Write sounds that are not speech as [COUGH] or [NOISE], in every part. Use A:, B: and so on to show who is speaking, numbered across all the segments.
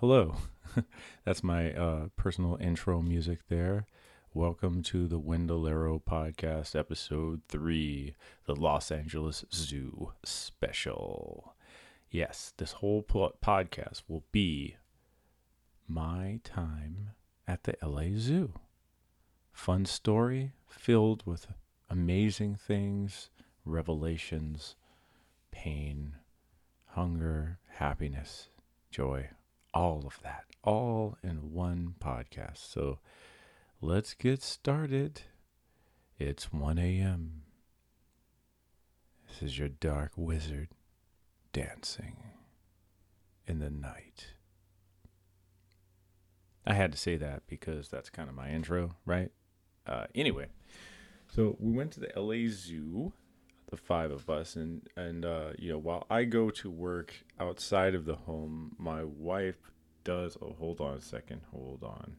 A: Hello. That's my uh, personal intro music there. Welcome to the Wendolero Podcast, Episode 3, the Los Angeles Zoo Special. Yes, this whole pl- podcast will be my time at the LA Zoo. Fun story filled with amazing things, revelations pain, hunger, happiness, joy, all of that, all in one podcast. So let's get started. It's 1 a.m. This is your dark wizard dancing in the night. I had to say that because that's kind of my intro, right? Uh, anyway, so we went to the LA Zoo the five of us. And and uh you know while i go to work outside of the home my wife does oh hold on a second hold on.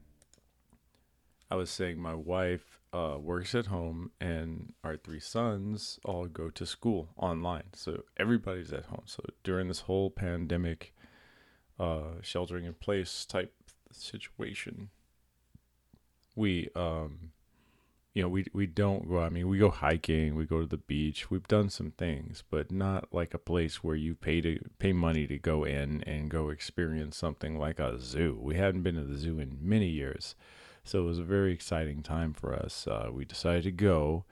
A: I was saying my wife uh works at home and our three sons all go to school online. So everybody's at home. So during this whole pandemic uh sheltering in place type situation we um you know, we we don't go. I mean, we go hiking, we go to the beach. We've done some things, but not like a place where you pay to pay money to go in and go experience something like a zoo. We hadn't been to the zoo in many years, so it was a very exciting time for us. Uh, we decided to go,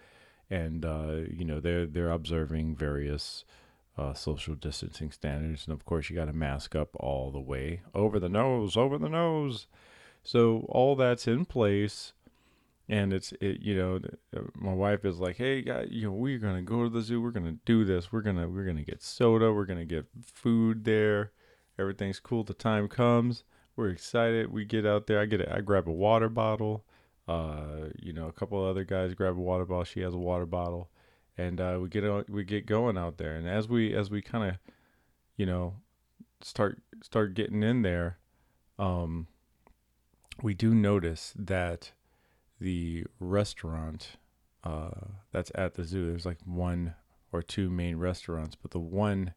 A: and uh, you know, they're they're observing various. Uh, social distancing standards, and of course, you got to mask up all the way over the nose, over the nose. So all that's in place and it's it you know uh, my wife is like hey you know we're gonna go to the zoo we're gonna do this we're gonna we're gonna get soda we're gonna get food there everything's cool the time comes we're excited we get out there i get a, i grab a water bottle uh you know a couple other guys grab a water bottle she has a water bottle and uh we get out we get going out there. And as we as we kind of you know start start getting in there um we do notice that the restaurant uh, that's at the zoo. There's like one or two main restaurants, but the one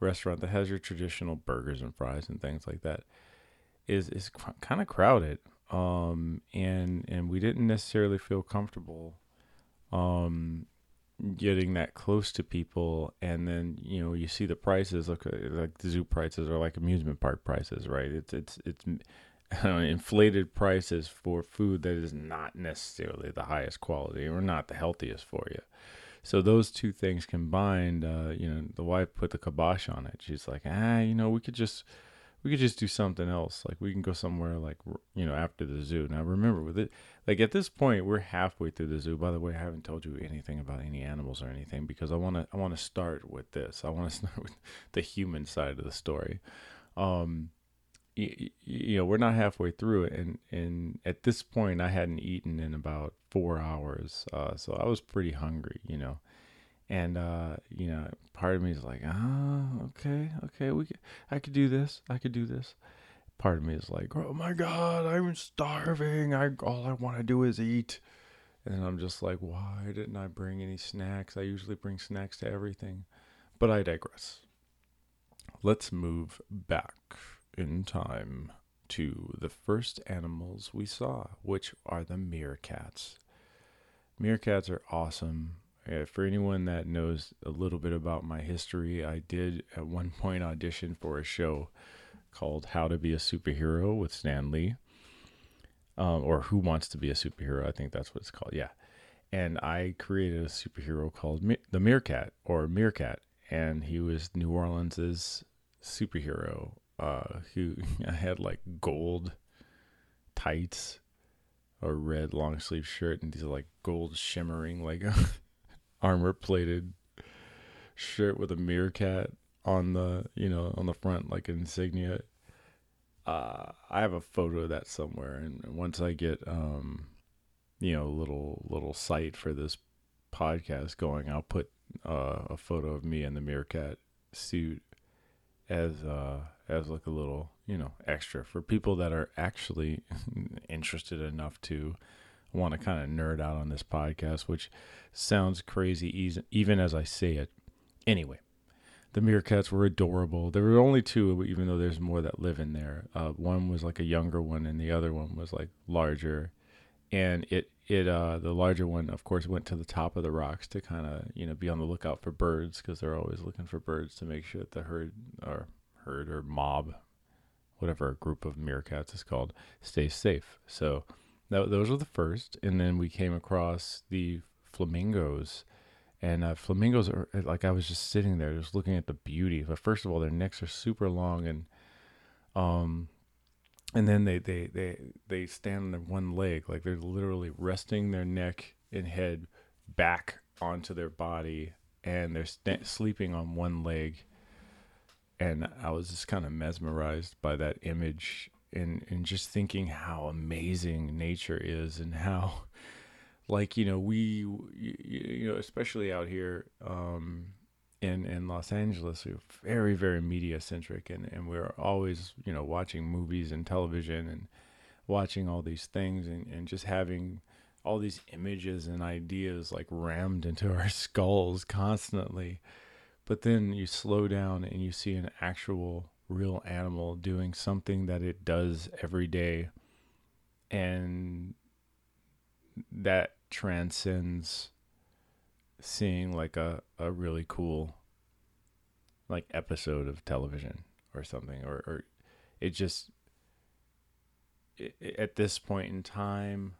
A: restaurant that has your traditional burgers and fries and things like that is is kind of crowded. Um, and and we didn't necessarily feel comfortable um, getting that close to people. And then you know you see the prices. Look, like the zoo prices are like amusement park prices, right? It's it's it's [LAUGHS] inflated prices for food that is not necessarily the highest quality or not the healthiest for you. So those two things combined, uh, you know, the wife put the kibosh on it. She's like, ah, you know, we could just we could just do something else. Like we can go somewhere like you know after the zoo. Now remember with it, like at this point we're halfway through the zoo. By the way, I haven't told you anything about any animals or anything because I want to I want to start with this. I want to [LAUGHS] start with the human side of the story. Um, you, you know we're not halfway through it and and at this point i hadn't eaten in about four hours uh, so i was pretty hungry you know. And uh, you know part of me is like ah okay okay we could, i could do this i could do this. Part of me is like oh my god i'm starving i all i want to do is eat. And i'm just like why didn't i bring any snacks? I usually bring snacks to everything but i digress. Let's move back in time to the first animals we saw, which are the meerkats. Meerkats are awesome. Uh, for anyone that knows a little bit about my history, I did at one [LAUGHS] point audition for a show called How to Be a Superhero with Stan Lee, um, or Who Wants to Be a Superhero. I think that's what it's called. Yeah. And I created a superhero called Me- the Meerkat or Meerkat, and he was New Orleans's superhero uh who [LAUGHS] I had like gold tights, a red long sleeve shirt, and these like gold shimmering like [LAUGHS] armor plated shirt with a meerkat on the you know on the front like an insignia. Uh, I have a photo of that somewhere, and once I get um, you know, a little little site for this podcast going, I'll put uh, a photo of me in the meerkat suit as uh as like a little you know extra for people that are actually [LAUGHS] interested enough to want to kind of nerd out on this podcast which sounds crazy even as i say it anyway the meerkats were adorable. There were only two, even though there's more that live in there. Uh, one was like a younger one, and the other one was like larger. And it it uh, the larger one, of course, went to the top of the rocks to kind of you know be on the lookout for birds because they're always looking for birds to make sure that the herd or herd or mob, whatever a group of meerkats is called, stays safe. So that, those were the first, and then we came across the flamingos and uh, flamingos are like I was just sitting there, just looking at the beauty. But first of all, their necks are super long, and um, and then they they they they stand on their one leg, like they're literally resting their neck and head back onto their body, and they're st- sleeping on one leg. And I was just kind of mesmerized by that image, and and just thinking how amazing nature is, and how like you know we you know especially out here um in in Los Angeles we're very very media centric and and we're always you know watching movies and television and watching all these things and and just having all these images and ideas like rammed into our [LAUGHS] skulls constantly but then you slow down and you see an actual real animal doing something that it does every day. And that transcends seeing like a, a really cool like episode of television or something or, or it just it, at this point in time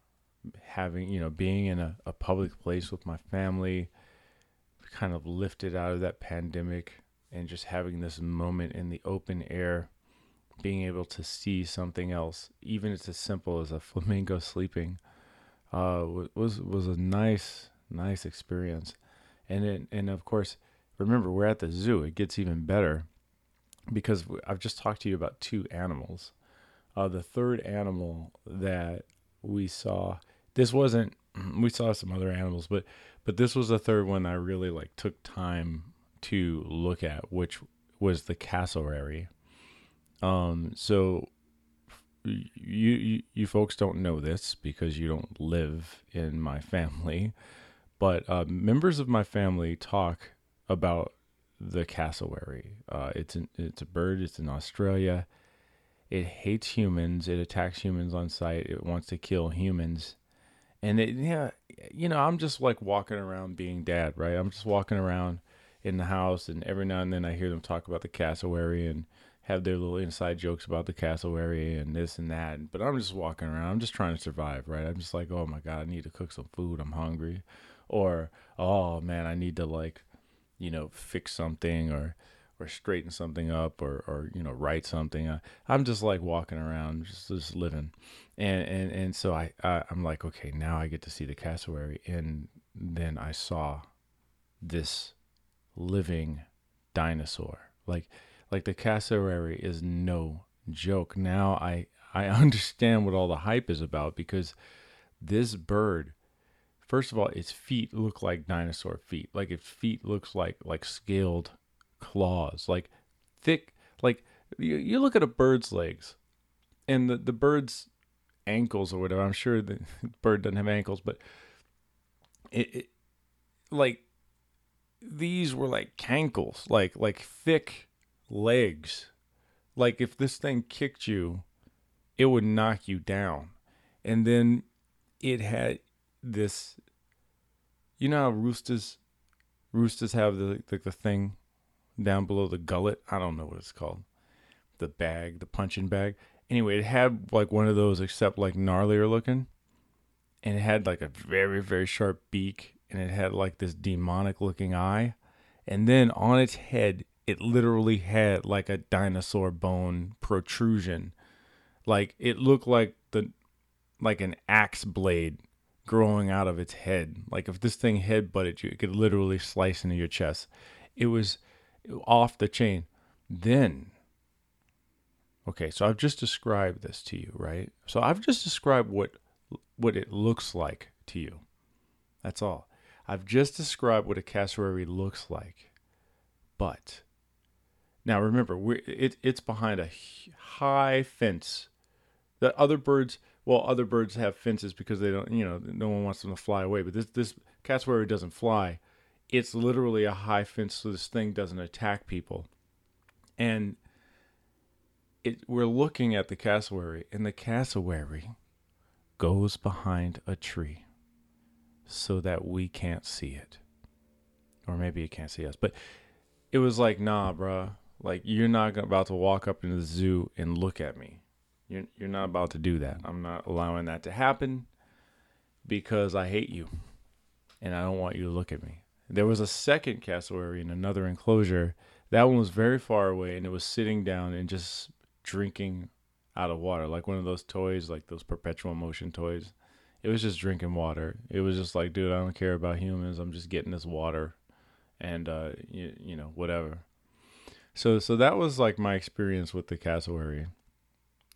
A: having you know being in a, a public place with my family kind of lifted out of that pandemic and just having this moment in the open air being able to see something else even it's as simple as a [LAUGHS] flamingo sleeping uh, was was a nice nice experience, and it, and of course, remember we're at the zoo. It gets even better because I've just talked to you about two animals. Uh, the third animal that we saw, this wasn't. We saw some other animals, but but this was the third one I really like took time to look at, which was the cassowary. Um, so you, you you folks don't know this because you don't live in my family, but uh, members of my family talk about the cassowary. Uh, it's an, it's a bird. It's in Australia. It hates humans. It attacks humans on sight. It wants to kill humans. And it, yeah, you know, I'm just like walking around being dad, right? I'm just walking around in the house, and every now and then I hear them talk about the cassowary and have their little inside jokes about the cassowary and this and that. But I'm just walking around. I'm just trying to survive, right? I'm just like, oh my god, I need to cook some food. I'm hungry, or oh man, I need to like, you know, fix something or or straighten something up or or you know write something. I, I'm just like walking around, just just living, and and and so I, I I'm like, okay, now I get to see the cassowary, and then I saw this living dinosaur, like like the cassowary is no joke. Now I I [LAUGHS] understand what all the hype is about because this bird first of all its feet look like dinosaur feet. Like its feet looks like like scaled claws, like thick like you, you look at a bird's legs and the, the bird's ankles or whatever. I'm sure the [LAUGHS] bird doesn't have ankles, but it, it like these were like cankles, like like thick legs. Like if this thing kicked you, it would knock you down. And then it had this you know how roosters roosters have the the, the thing down below the gullet? I don't know what it's called. The bag, the punching bag. Anyway, it had like one of those except like gnarlier looking. And it had like a very, very sharp beak and it had like this demonic looking eye. And then on its head it literally had like a dinosaur bone protrusion. Like it looked like the like an axe blade growing out of its head. Like if this thing head butted you, it could literally slice into your chest. It was off the chain. Then Okay, so I've just described this to you, right? So I've just described what what it looks like to you. That's all. I've just described what a cassowary looks like. But now remember, we it, it's behind a high fence. The other birds, well, other birds have fences because they don't, you know, no one wants them to fly away. But this this cassowary doesn't fly. It's literally a high fence so this thing doesn't attack people. And it, we're looking at the cassowary, and the cassowary goes behind a tree so that we can't see it. Or maybe it can't see us. But it was like, nah, bruh. Like, you're not about to walk up into the zoo and look at me. You're, you're not about to do that. I'm not allowing that to happen because I hate you and I don't want you to look at me. There was a second cassowary in another enclosure. That one was very far away and it was sitting down and just drinking out of water, like one of those toys, like those perpetual motion toys. It was just drinking water. It was just like, dude, I don't care about humans. I'm just getting this water, and uh, you, you know, whatever. So, so that was like my experience with the cassowary,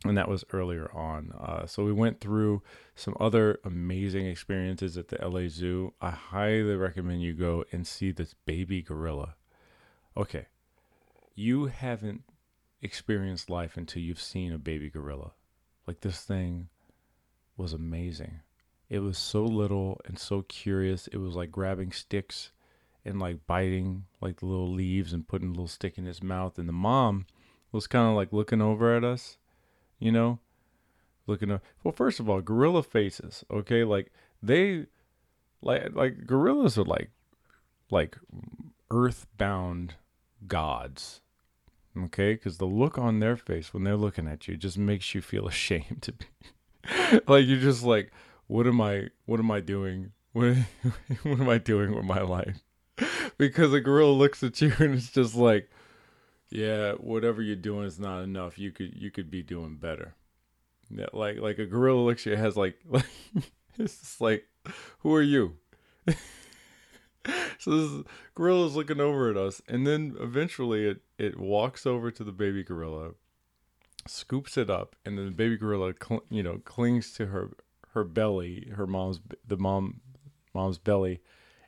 A: and that was earlier on. Uh, so we went through some other amazing experiences at the LA Zoo. I highly recommend you go and see this baby gorilla. Okay, you haven't experienced life until you've seen a baby gorilla. Like this thing was amazing. It was so little and so curious. It was like grabbing sticks and like biting like the little leaves and putting a little stick in his mouth. And the mom was kind of like looking over at us, you know, looking up. Well, first of all, gorilla faces, okay? Like they, like, like gorillas are like, like earthbound gods okay? Because the look on their face when they're looking at you just makes you feel [LAUGHS] ashamed to be like you're just like, what am I? What am I doing? What, [LAUGHS] what am I doing with my life? [LAUGHS] because a gorilla looks at you and it's just like, yeah, whatever you're doing is not enough. You could you could be doing better. Yeah, like like a gorilla looks at you has like [LAUGHS] like it's just like, who are you? [LAUGHS] so this gorilla is looking over at us, and then eventually it it walks over to the baby gorilla, scoops it up, and then the baby gorilla, cl- you know, clings to her her belly, her mom's the mom mom's belly,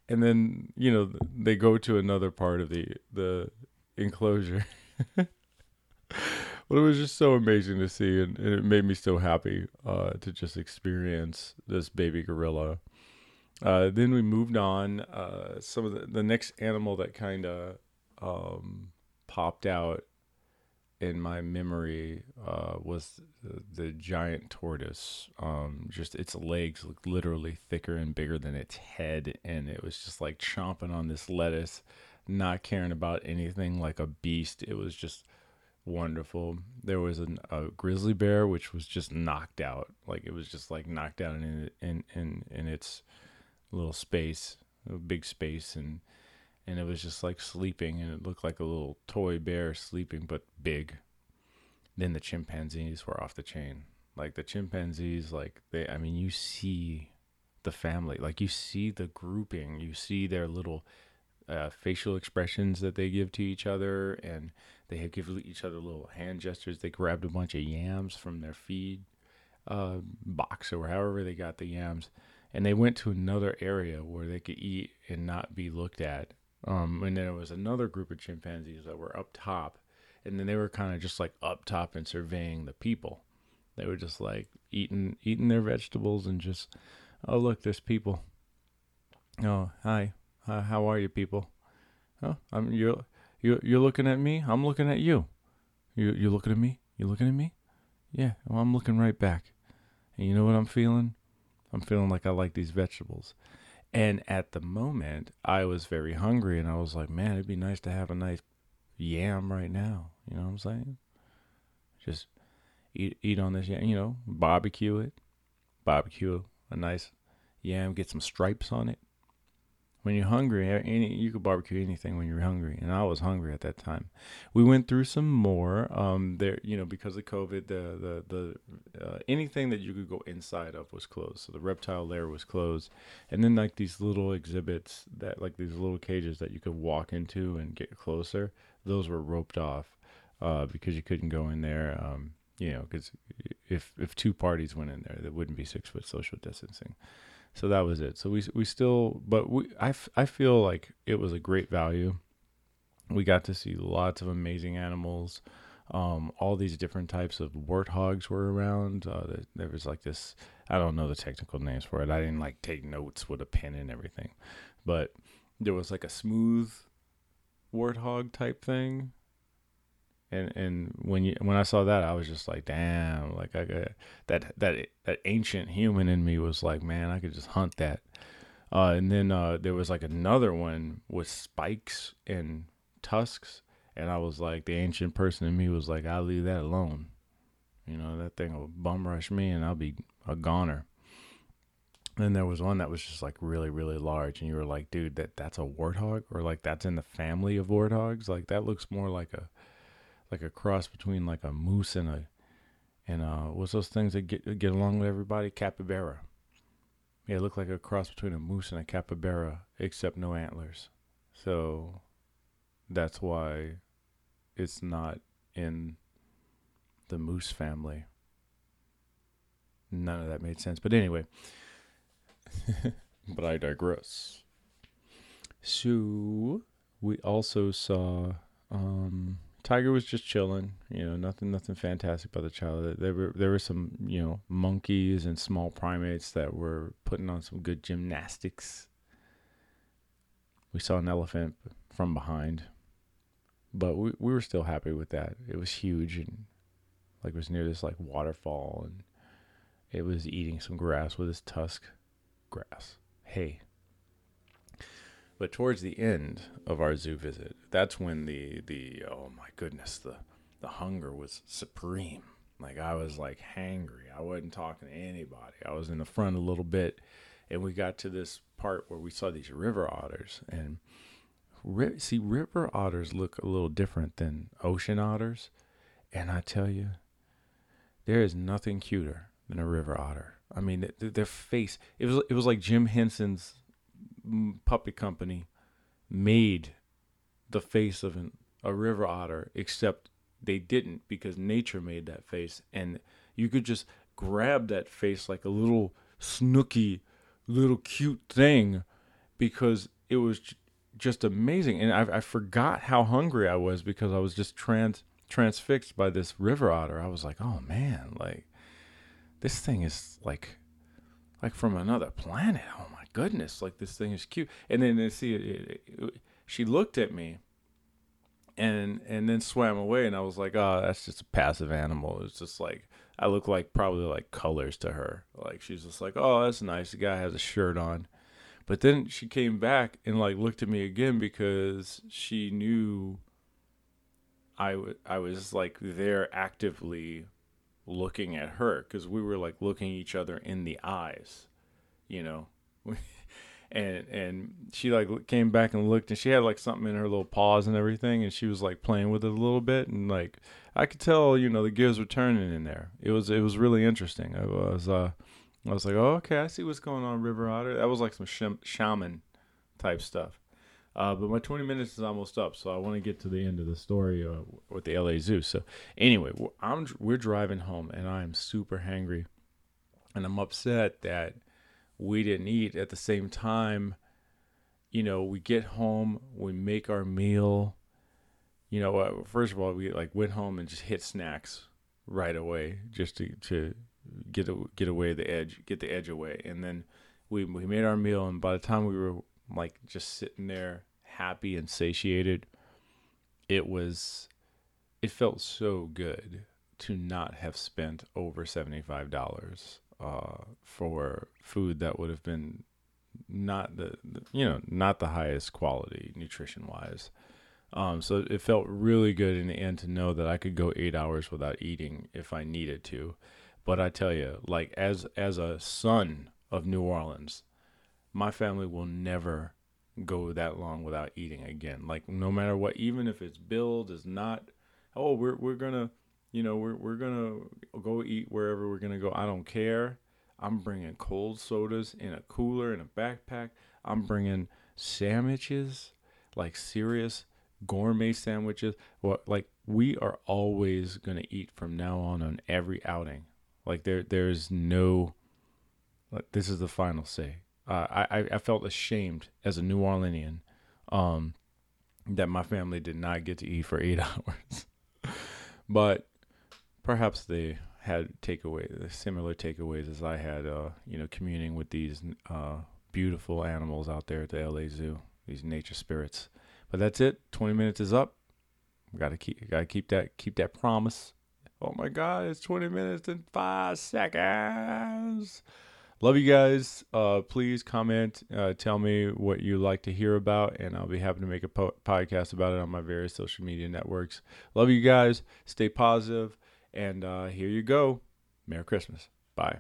A: and then you know they go to another part of the the enclosure. [LAUGHS] well, it was just so amazing to see, and, and it made me so happy uh, to just experience this baby gorilla. Uh, then we moved on. Uh, some of the, the next animal that kind of um, popped out in my memory uh, was the, the, giant tortoise. Um, just its legs looked literally thicker and bigger than its head, and it was just like chomping on this lettuce, not caring about anything like a beast. It was just wonderful. There was an, a grizzly bear which was just knocked out, like it was just like knocked out in in in in its little space, a big space, and and it was just like sleeping, and it looked like a little toy bear sleeping, but big. Then the chimpanzees were off the chain. Like the chimpanzees, like they, I mean, you see the family, like you see the grouping, you see their little uh, facial expressions that they give to each other, and they have give each other little hand gestures. They grabbed a bunch of yams from their feed uh, box or however they got the yams, and they went to another area where they could eat and not be looked at. Um, and there was another group of chimpanzees that were up top, and then they were kind of just like up top and surveying the people. They were just like eating eating their vegetables and just, oh look, there's people. Oh hi, uh, how are you people? Oh, I'm you're you you're looking at me. I'm looking at you. You you looking at me? You looking at me? Yeah, well, I'm looking right back. And you know what I'm feeling? I'm feeling like I like these vegetables. And at the moment, I was very hungry and I was like, man, it'd be nice to have a nice yam right now. You know what I'm saying? Just eat eat on this yam, you know, barbecue it. Barbecue a nice yam, get some stripes on it when you're hungry, any you could barbecue anything when you're hungry, and I was hungry at that time. We went through some more. Um, there, you know, because of COVID, the the the uh, anything that you could go inside of was closed. So the reptile lair was closed, and then like these little exhibits that like these little cages that you could walk into and get closer. Those were roped off uh, because you couldn't go in there. Um, you know, because if if two parties went in there, there wouldn't be six foot social distancing so that was it. So we we still, but we I, f- I feel like it was a great value. We got to see lots of amazing animals. Um, all these different types of warthogs were around. Uh, there was like this. I don't know the technical names for it. I didn't like take notes with a pen and everything, but there was like a smooth warthog type thing. And and when you when I saw that, I was just like, damn! Like I got that that that ancient human in me was like, man, I could just hunt that. Uh, and then uh, there was like another one with spikes and tusks, and I was like, the ancient person in me was like, I'll leave that alone. You know, that thing will bum rush me, and I'll be a goner. And there was one that was just like really, really large, and you were like, dude, that that's a warthog, or like that's in the family of warthogs. Like that looks more like a like a cross between like a moose and a and uh what's those things that get get along with everybody? Capybara. Yeah, it looked like a cross between a moose and a capybara, except no antlers. So that's why it's not in the moose family. None of that made sense. But anyway, [LAUGHS] but I digress. So we also saw um, Tiger was just chilling. You know, nothing, nothing fantastic about the child. There were there were some you know monkeys and small primates that were putting on some good gymnastics. We saw an elephant from behind, but we we were still happy with that. It was huge and like it was near this like waterfall and it was eating some grass with its tusk grass, hay. But towards the end of our zoo visit, that's when the the oh my goodness, the the hunger was supreme. Like I was like hangry. I wasn't talking to anybody. I was in the front a little bit, and we got to this part where we saw these river otters. And see, river otters look a little different than ocean otters. And I tell you, there is nothing cuter than a river otter. I mean, their, their face. It was it was like Jim Henson's puppet company made the face of an, a river otter, except they didn't because nature made that face, and you could just grab that face like a little snooky, little cute thing, because it was just amazing. And I, I forgot how hungry I was because I was just trans transfixed by this river otter. I was like, oh man, like this thing is like like from another planet. Oh my goodness, like this thing is cute. And then they see it, it, it, she looked at me and and then swam away and I was like, "Oh, that's just a passive animal." It's just like I look like probably like colors to her. Like she's just like, "Oh, that's nice. The guy has a shirt on." But then she came back and like looked at me again because she knew I, w- I was like there actively looking at her because we were like looking each other in the eyes, you know. [LAUGHS] and and she like came back and looked and she had like something in her little paws and everything and she was like playing with it a little bit and like I could tell you know the gears were turning in there. It was it was really interesting. I was uh I was like oh okay I see what's going on River Otter. That was like some sh- shaman type stuff. Uh, but my 20 minutes is almost up, so I want to get to the end of the story uh, with the LA Zoo. So anyway, I'm we're driving home, and I'm super hangry, and I'm upset that we didn't eat at the same time. You know, we get home, we make our meal. You know, uh, first of all, we like went home and just hit snacks right away, just to to get get away the edge, get the edge away, and then we we made our meal, and by the time we were like just sitting there happy and satiated it was it felt so good to not have spent over $75 uh, for food that would have been not the, you know not the highest quality nutrition wise um, so it felt really good in the end to know that I could go eight hours without eating if I needed to. But I tell you, like as as a son of New Orleans, my family will never go that long without eating again. Like no matter what, even if it's billed is not, oh we're we're gonna, you know we're we're gonna go eat wherever we're gonna go. I don't care. I'm bringing cold sodas in a cooler in a backpack. I'm bringing sandwiches, like serious gourmet sandwiches. What like we are always gonna eat from now on on every outing. Like there there's no. Like, this is the final say uh, I, I felt ashamed as a New Orleanian um, that my family did not get to eat for eight [LAUGHS] hours. but perhaps they had takeaways, similar takeaways as I had, uh, you know, communing with these uh, beautiful animals out there at the LA Zoo. these nature spirits. But that's it. 20 minutes is up. Got to keep got to keep that keep that promise. Oh my god, it's 20 minutes and 5 seconds. Love you guys. Uh, please comment, uh, tell me what you like to hear about, and I'll be happy to make a po- podcast about it on my various social media networks. Love you guys. Stay positive, and uh, here you go. Merry Christmas. Bye.